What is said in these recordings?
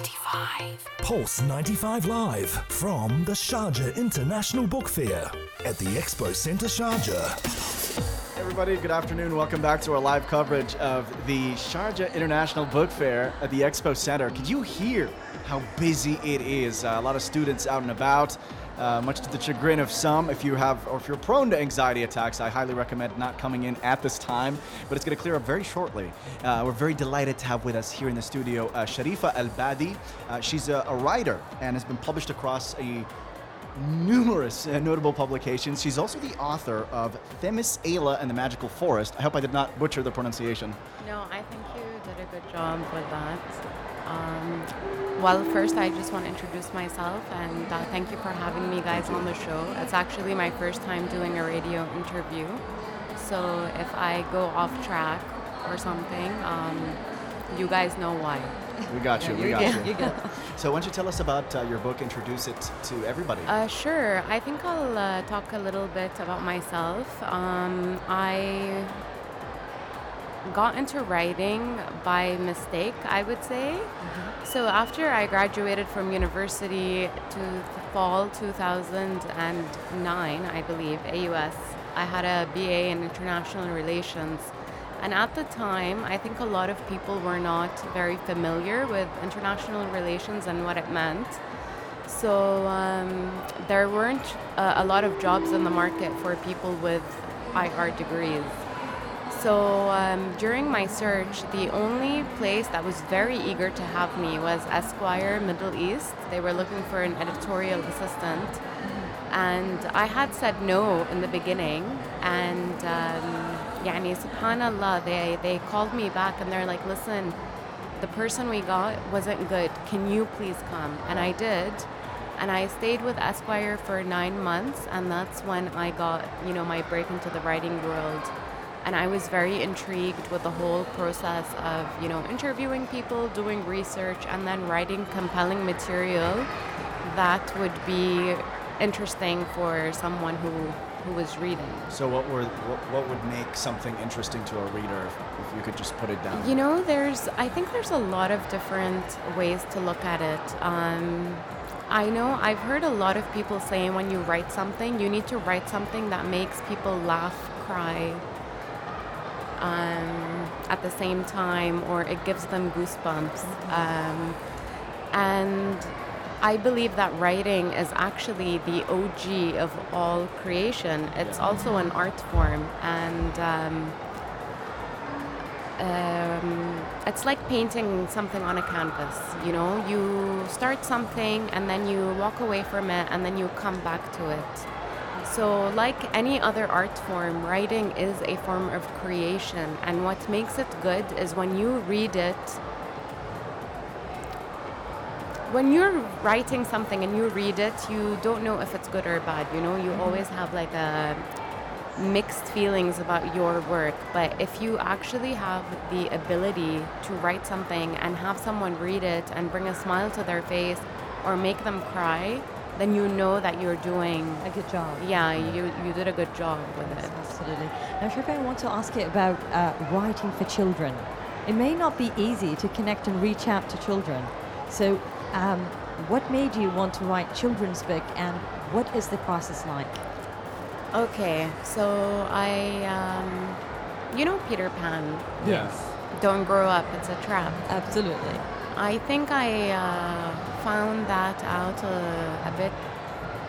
95. Pulse 95 Live from the Sharjah International Book Fair at the Expo Centre Sharjah. Everybody, good afternoon. Welcome back to our live coverage of the Sharjah International Book Fair at the Expo Center. Could you hear how busy it is? Uh, a lot of students out and about. Uh, much to the chagrin of some, if you have or if you're prone to anxiety attacks, I highly recommend not coming in at this time. But it's going to clear up very shortly. Uh, we're very delighted to have with us here in the studio uh, Sharifa Al Badi. Uh, she's a, a writer and has been published across a numerous uh, notable publications. She's also the author of Themis, Ayla, and the Magical Forest. I hope I did not butcher the pronunciation. No, I think you did a good job with that. Um, well, first, I just want to introduce myself and uh, thank you for having me, guys, on the show. It's actually my first time doing a radio interview. So if I go off track or something, um, you guys know why. We got you. Yeah, we got good. you. So, why don't you tell us about uh, your book? Introduce it to everybody. Uh, sure. I think I'll uh, talk a little bit about myself. Um, I got into writing by mistake, I would say. So after I graduated from university to fall 2009, I believe, AUS, I had a BA in international relations. And at the time, I think a lot of people were not very familiar with international relations and what it meant. So um, there weren't uh, a lot of jobs in the market for people with IR degrees. So um, during my search, the only place that was very eager to have me was Esquire Middle East. They were looking for an editorial assistant. And I had said no in the beginning. And um, yani, subhanAllah, they, they called me back and they're like, listen, the person we got wasn't good. Can you please come? And I did. And I stayed with Esquire for nine months, and that's when I got, you know, my break into the writing world. And I was very intrigued with the whole process of, you know, interviewing people, doing research, and then writing compelling material that would be interesting for someone who, who was reading. so, what were what, what would make something interesting to a reader if, if you could just put it down? You know, there's, I think there's a lot of different ways to look at it. Um, I know I've heard a lot of people saying when you write something, you need to write something that makes people laugh, cry um, at the same time, or it gives them goosebumps. Um, and I believe that writing is actually the OG of all creation. It's also an art form, and um, um, it's like painting something on a canvas. You know, you start something and then you walk away from it and then you come back to it. So, like any other art form, writing is a form of creation, and what makes it good is when you read it. When you're writing something and you read it, you don't know if it's good or bad. You know, you mm-hmm. always have like a mixed feelings about your work, but if you actually have the ability to write something and have someone read it and bring a smile to their face or make them cry, then you know that you're doing A good job. yeah, you you did a good job with it. Absolutely. Now, Sharifa, I want to ask you about uh, writing for children. It may not be easy to connect and reach out to children. So, um, what made you want to write children's book, and what is the process like? Okay, so I um, you know Peter Pan. Yes. Don't grow up, it's a trap. Absolutely. I think I uh, found that out a, a bit,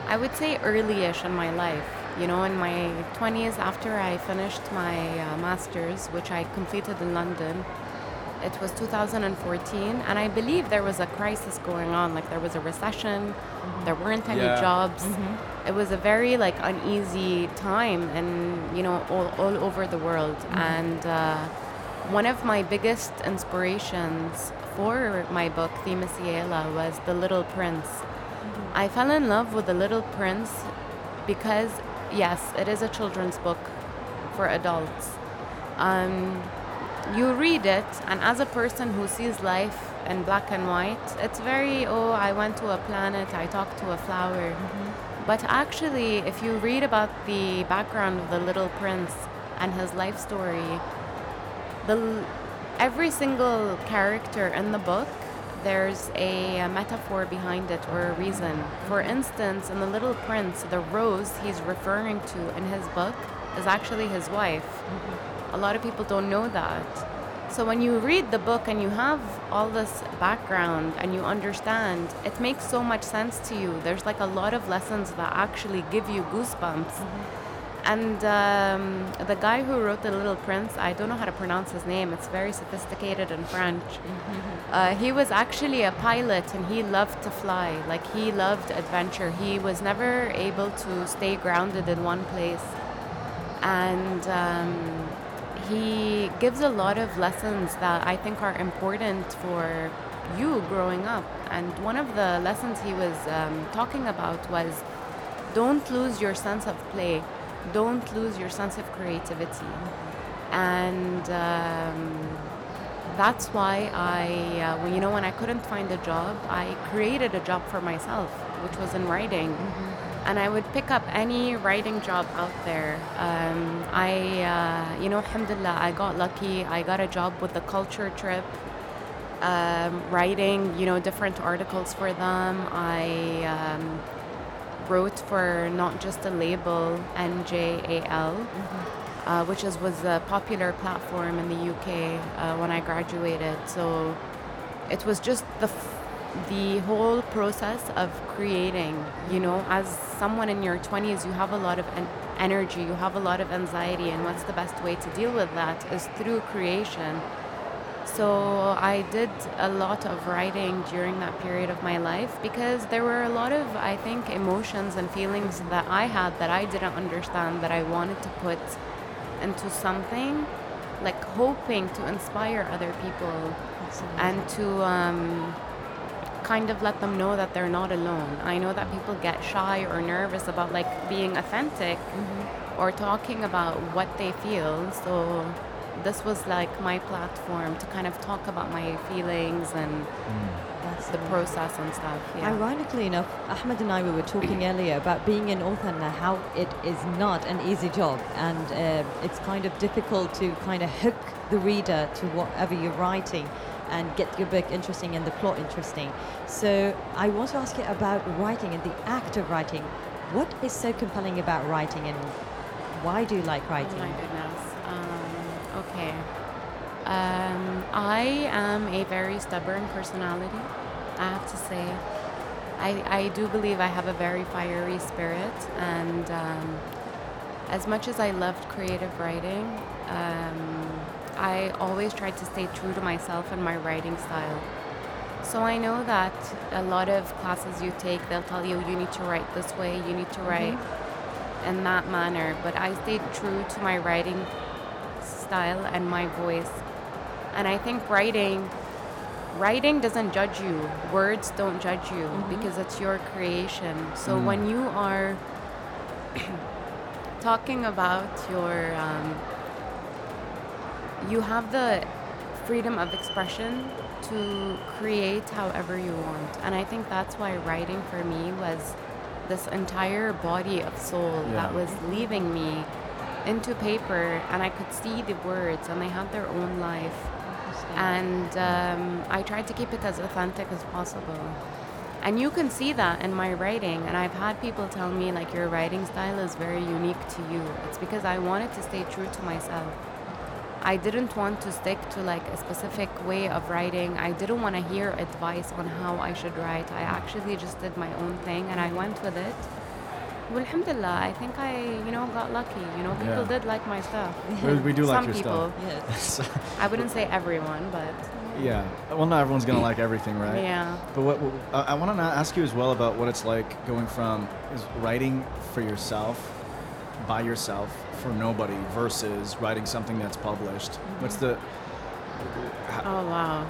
I would say early-ish in my life. You know, in my 20s, after I finished my uh, master's, which I completed in London, it was 2014, and I believe there was a crisis going on. Like there was a recession, there weren't any Yeah. jobs. It was a very like uneasy time, and you know, all, all over the world. And uh, one of my biggest inspirations for my book, Themis Ayla, was The Little Prince. I fell in love with The Little Prince because, yes, it is a children's book for adults. Um, you read it, and as a person who sees life in black and white, it's very, oh, I went to a planet, I talked to a flower. But actually, if you read about the background of the little prince and his life story, the every single character in the book there's a, a metaphor behind it or a reason. For instance, in The Little Prince, the rose he's referring to in his book is actually his wife. A lot of people don't know that. So when you read the book and you have all this background and you understand, it makes so much sense to you. There's like a lot of lessons that actually give you goosebumps. And um, the guy who wrote The Little Prince, I don't know how to pronounce his name, it's very sophisticated in French. Uh, he was actually a pilot and he loved to fly. Like, he loved adventure. He was never able to stay grounded in one place. And um, he gives a lot of lessons that I think are important for you growing up. And one of the lessons he was um, talking about was don't lose your sense of play don't lose your sense of creativity. And um, that's why I, uh, well, you know, when I couldn't find a job, I created a job for myself, which was in writing. Mm-hmm. And I would pick up any writing job out there. Um, I, uh, you know, alhamdulillah, I got lucky. I got a job with the Culture Trip. Um, writing, you know, different articles for them. I um, wrote for not just a label, NJAL, mm-hmm. uh, which is, was a popular platform in the UK uh, when I graduated. So it was just the f- the whole process of creating. You know, as someone in your 20s, you have a lot of en- energy, you have a lot of anxiety, and what's the best way to deal with that is through creation. So I did a lot of writing during that period of my life because there were a lot of, I think, emotions and feelings that I had that I didn't understand that I wanted to put into something, like hoping to inspire other people and to um, kind of let them know that they're not alone. I know that people get shy or nervous about like being authentic mm-hmm. or talking about what they feel. So this was like my platform to kind of talk about my feelings and mm. the process and stuff. Yeah. Ironically enough, Ahmed and I we were talking earlier about being an author and how it is not an easy job, and uh, it's kind of difficult to kind of hook the reader to whatever you're writing and get your book interesting and the plot interesting. So I want to ask you about writing and the act of writing. What is so compelling about writing, and why do you like writing? Oh my goodness. Okay. Um, I am a very stubborn personality, I have to say. I, I do believe I have a very fiery spirit, and um, as much as I loved creative writing, um, I always tried to stay true to myself and my writing style. So I know that a lot of classes you take, they'll tell you you need to write this way, you need to write mm-hmm. in that manner, but I stayed true to my writing style and my voice. And I think writing writing doesn't judge you. Words don't judge you mm-hmm. because it's your creation. So mm. when you are talking about your um, you have the freedom of expression to create however you want. And I think that's why writing for me was this entire body of soul yeah. that was leaving me into paper and I could see the words and they had their own life. And um, I tried to keep it as authentic as possible. And you can see that in my writing. And I've had people tell me, like, your writing style is very unique to you. It's because I wanted to stay true to myself. I didn't want to stick to like a specific way of writing. I didn't want to hear advice on how I should write. I actually just did my own thing and I went with it. Well, alhamdulillah, I think I, you know, got lucky. You know, people yeah. did like my stuff. We, we do like your people. stuff. Yes. I wouldn't say everyone, but. Yeah. Well, not everyone's gonna like everything, right? Yeah. But what, what uh, I want to ask you as well about what it's like going from is writing for yourself, by yourself, for nobody, versus writing something that's published. Mm-hmm. What's the? oh wow.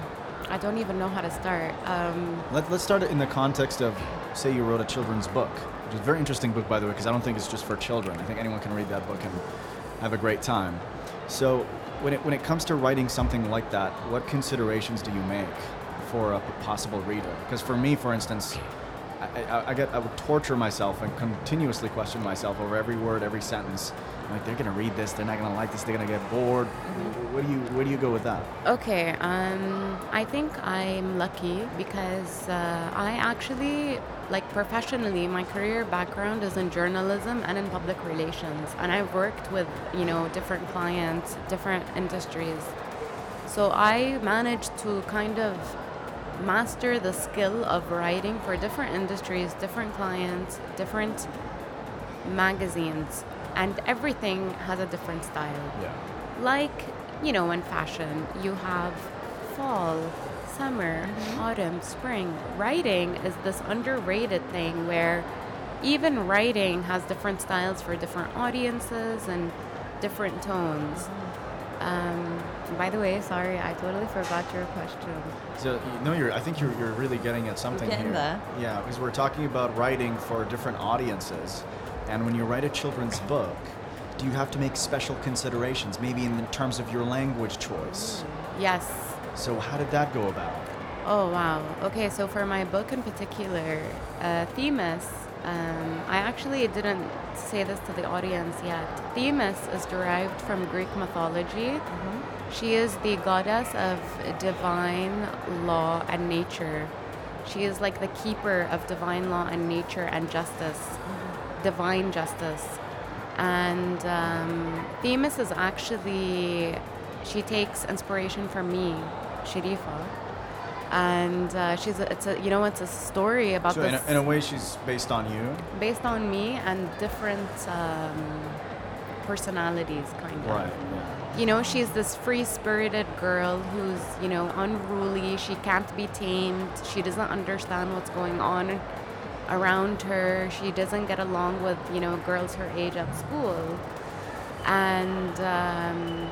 I don't even know how to start. Um, Let, let's start it in the context of, say, you wrote a children's book is a very interesting book, by the way, because I don't think it's just for children. I think anyone can read that book and have a great time. So, when it, when it comes to writing something like that, what considerations do you make for a possible reader? Because for me, for instance, I, I, I get I would torture myself and continuously question myself over every word, every sentence. Like they're gonna read this, they're not gonna like this, they're gonna get bored. Mm-hmm. Where do you where do you go with that? Okay, um, I think I'm lucky because uh, I actually, like professionally, my career background is in journalism and in public relations, and I've worked with you know different clients, different industries. So I managed to kind of master the skill of writing for different industries, different clients, different magazines, and everything has a different style. Yeah. Like, you know, in fashion, you have fall, summer, autumn, spring. Writing is this underrated thing where even writing has different styles for different audiences and different tones. Um, by the way, sorry, I totally forgot your question. So you know, you're. I think you're, you're really getting at something getting here. there. Yeah, because we're talking about writing for different audiences, and when you write a children's book, do you have to make special considerations, maybe in terms of your language choice? Yes. So how did that go about? Oh, wow. Okay, so for my book in particular, uh, Themis, um, I actually didn't say this to the audience yet. Themis is derived from Greek mythology. She is the goddess of divine law and nature. She is like the keeper of divine law and nature and justice, divine justice. And um, Themis is actually, she takes inspiration from me, Sharifa. And uh, she's a, it's a you know it's a story about So this in a, in a way, she's based on you. based on me and different um, personalities, kind of. Right. Yeah. You know, she's this free spirited girl who's, you know, unruly. She can't be tamed. She doesn't understand what's going on around her. She doesn't get along with, you know, girls her age at school. And um,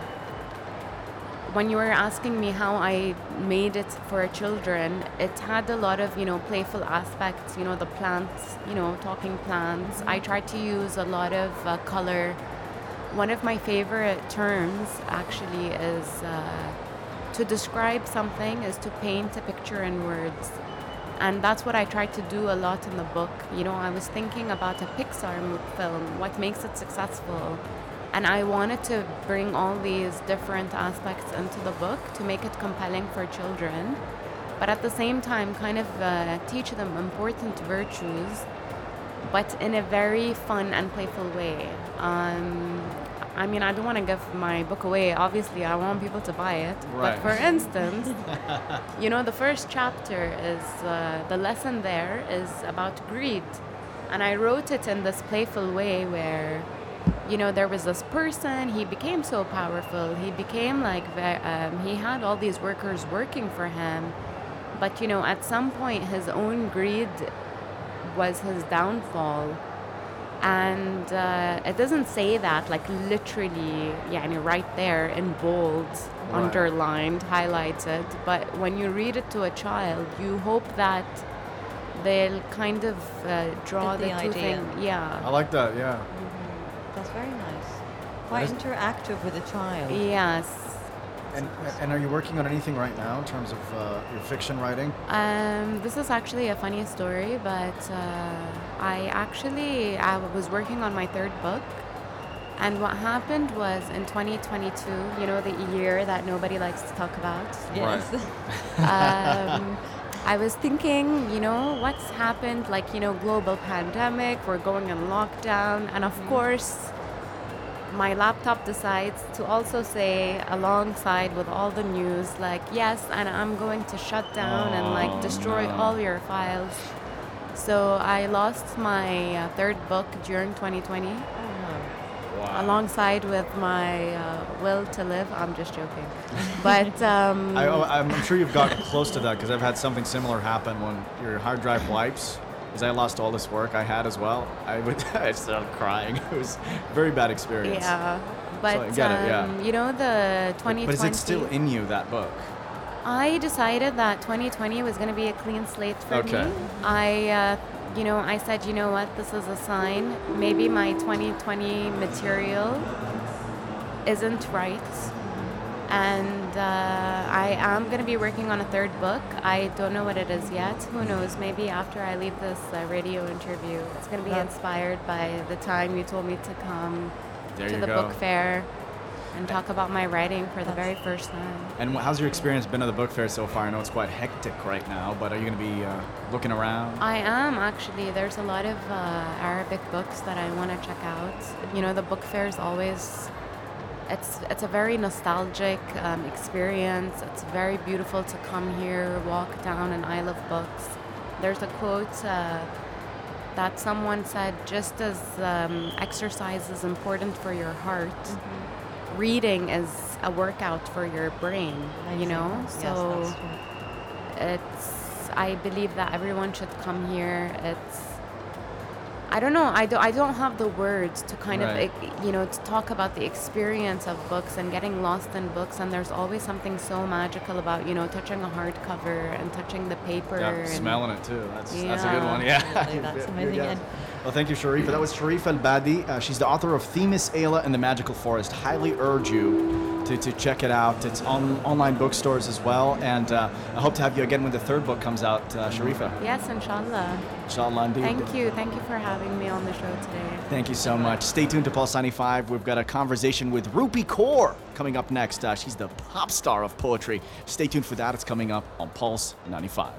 when you were asking me how I made it for children, it had a lot of, you know, playful aspects, you know, the plants, you know, talking plants. I tried to use a lot of uh, color. One of my favorite terms actually is uh, to describe something is to paint a picture in words. And that's what I tried to do a lot in the book. You know, I was thinking about a Pixar film, what makes it successful. And I wanted to bring all these different aspects into the book to make it compelling for children, but at the same time, kind of uh, teach them important virtues, but in a very fun and playful way. Um, I mean, I don't want to give my book away. Obviously, I want people to buy it. Right. But for instance, you know, the first chapter is uh, the lesson there is about greed. And I wrote it in this playful way where, you know, there was this person, he became so powerful. He became like, um, he had all these workers working for him. But, you know, at some point, his own greed was his downfall. And uh, it doesn't say that, like literally, yeah, and right there in bold, Right. underlined, highlighted. But when you read it to a child, you hope that they'll kind of uh, draw Get the the, two idea. things. I like that. Yeah. That's very nice. Quite is- interactive with the child. Yes. And and are you working on anything right now in terms of uh, your fiction writing? Um, this is actually a funny story, but uh, I actually I was working on my third book, and what happened was in 2022, you know, the year that nobody likes to talk about. Yes. um, I was thinking, you know, what's happened? Like, you know, global pandemic, we're going in lockdown, and of course, my laptop decides to also say, alongside with all the news, like, yes, and I'm going to shut down and like Oh, destroy no. all your files. So I lost my uh, third book during 2020 Oh, no. alongside with my uh, will to live. I'm just joking. But um, I, oh, I'm I'm sure you've got close to that because I've had something similar happen when your hard drive wipes. Because I lost all this work I had as well. I would I started crying. It was a very bad experience. Yeah, but I get it, yeah. um, you know the 2020. But is it still in you that book? I decided that 2020 was going to be a clean slate for Okay. me. I, uh, you know, I said, you know what, this is a sign. Maybe my 2020 material isn't right. And uh, I am going to be working on a third book. I don't know what it is yet. Who knows? Maybe after I leave this uh, radio interview. It's going to be inspired by the time you told me to come There to the go. book fair and talk about my writing for the very first time. And how's your experience been at the book fair so far? I know it's quite hectic right now, but are you going to be uh, looking around? I am actually. There's a lot of uh, Arabic books that I want to check out. You know, the book fair is always. It's it's a very nostalgic um, experience. It's very beautiful to come here, walk down an aisle of books. There's a quote uh, that someone said, just as um, exercise is important for your heart, reading is a workout for your brain. You know, Yes, so that's true. it's i believe that everyone should come here it's i don't know i, do, I don't have the words to kind Right. of you know to talk about the experience of books and getting lost in books and there's always something so magical about you know touching a hardcover and touching the paper Yeah, and smelling it too. That's that's a good one. Yeah, that's amazing. guess. And- Well, thank you, Sharifa. That was Sharifa Al Badi. Uh, she's the author of Themis, Ayla, and the Magical Forest. Highly urge you to, to check it out. It's on online bookstores as well. And uh, I hope to have you again when the third book comes out, uh, Sharifa. yes inshallah Inshallah, indeed. thank you thank you for having me on the show today Thank you so much. Stay tuned to Pulse 95. We've got a conversation with Rupi Kaur coming up next. Uh, she's the pop star of poetry. Stay tuned for that. It's coming up on Pulse 95.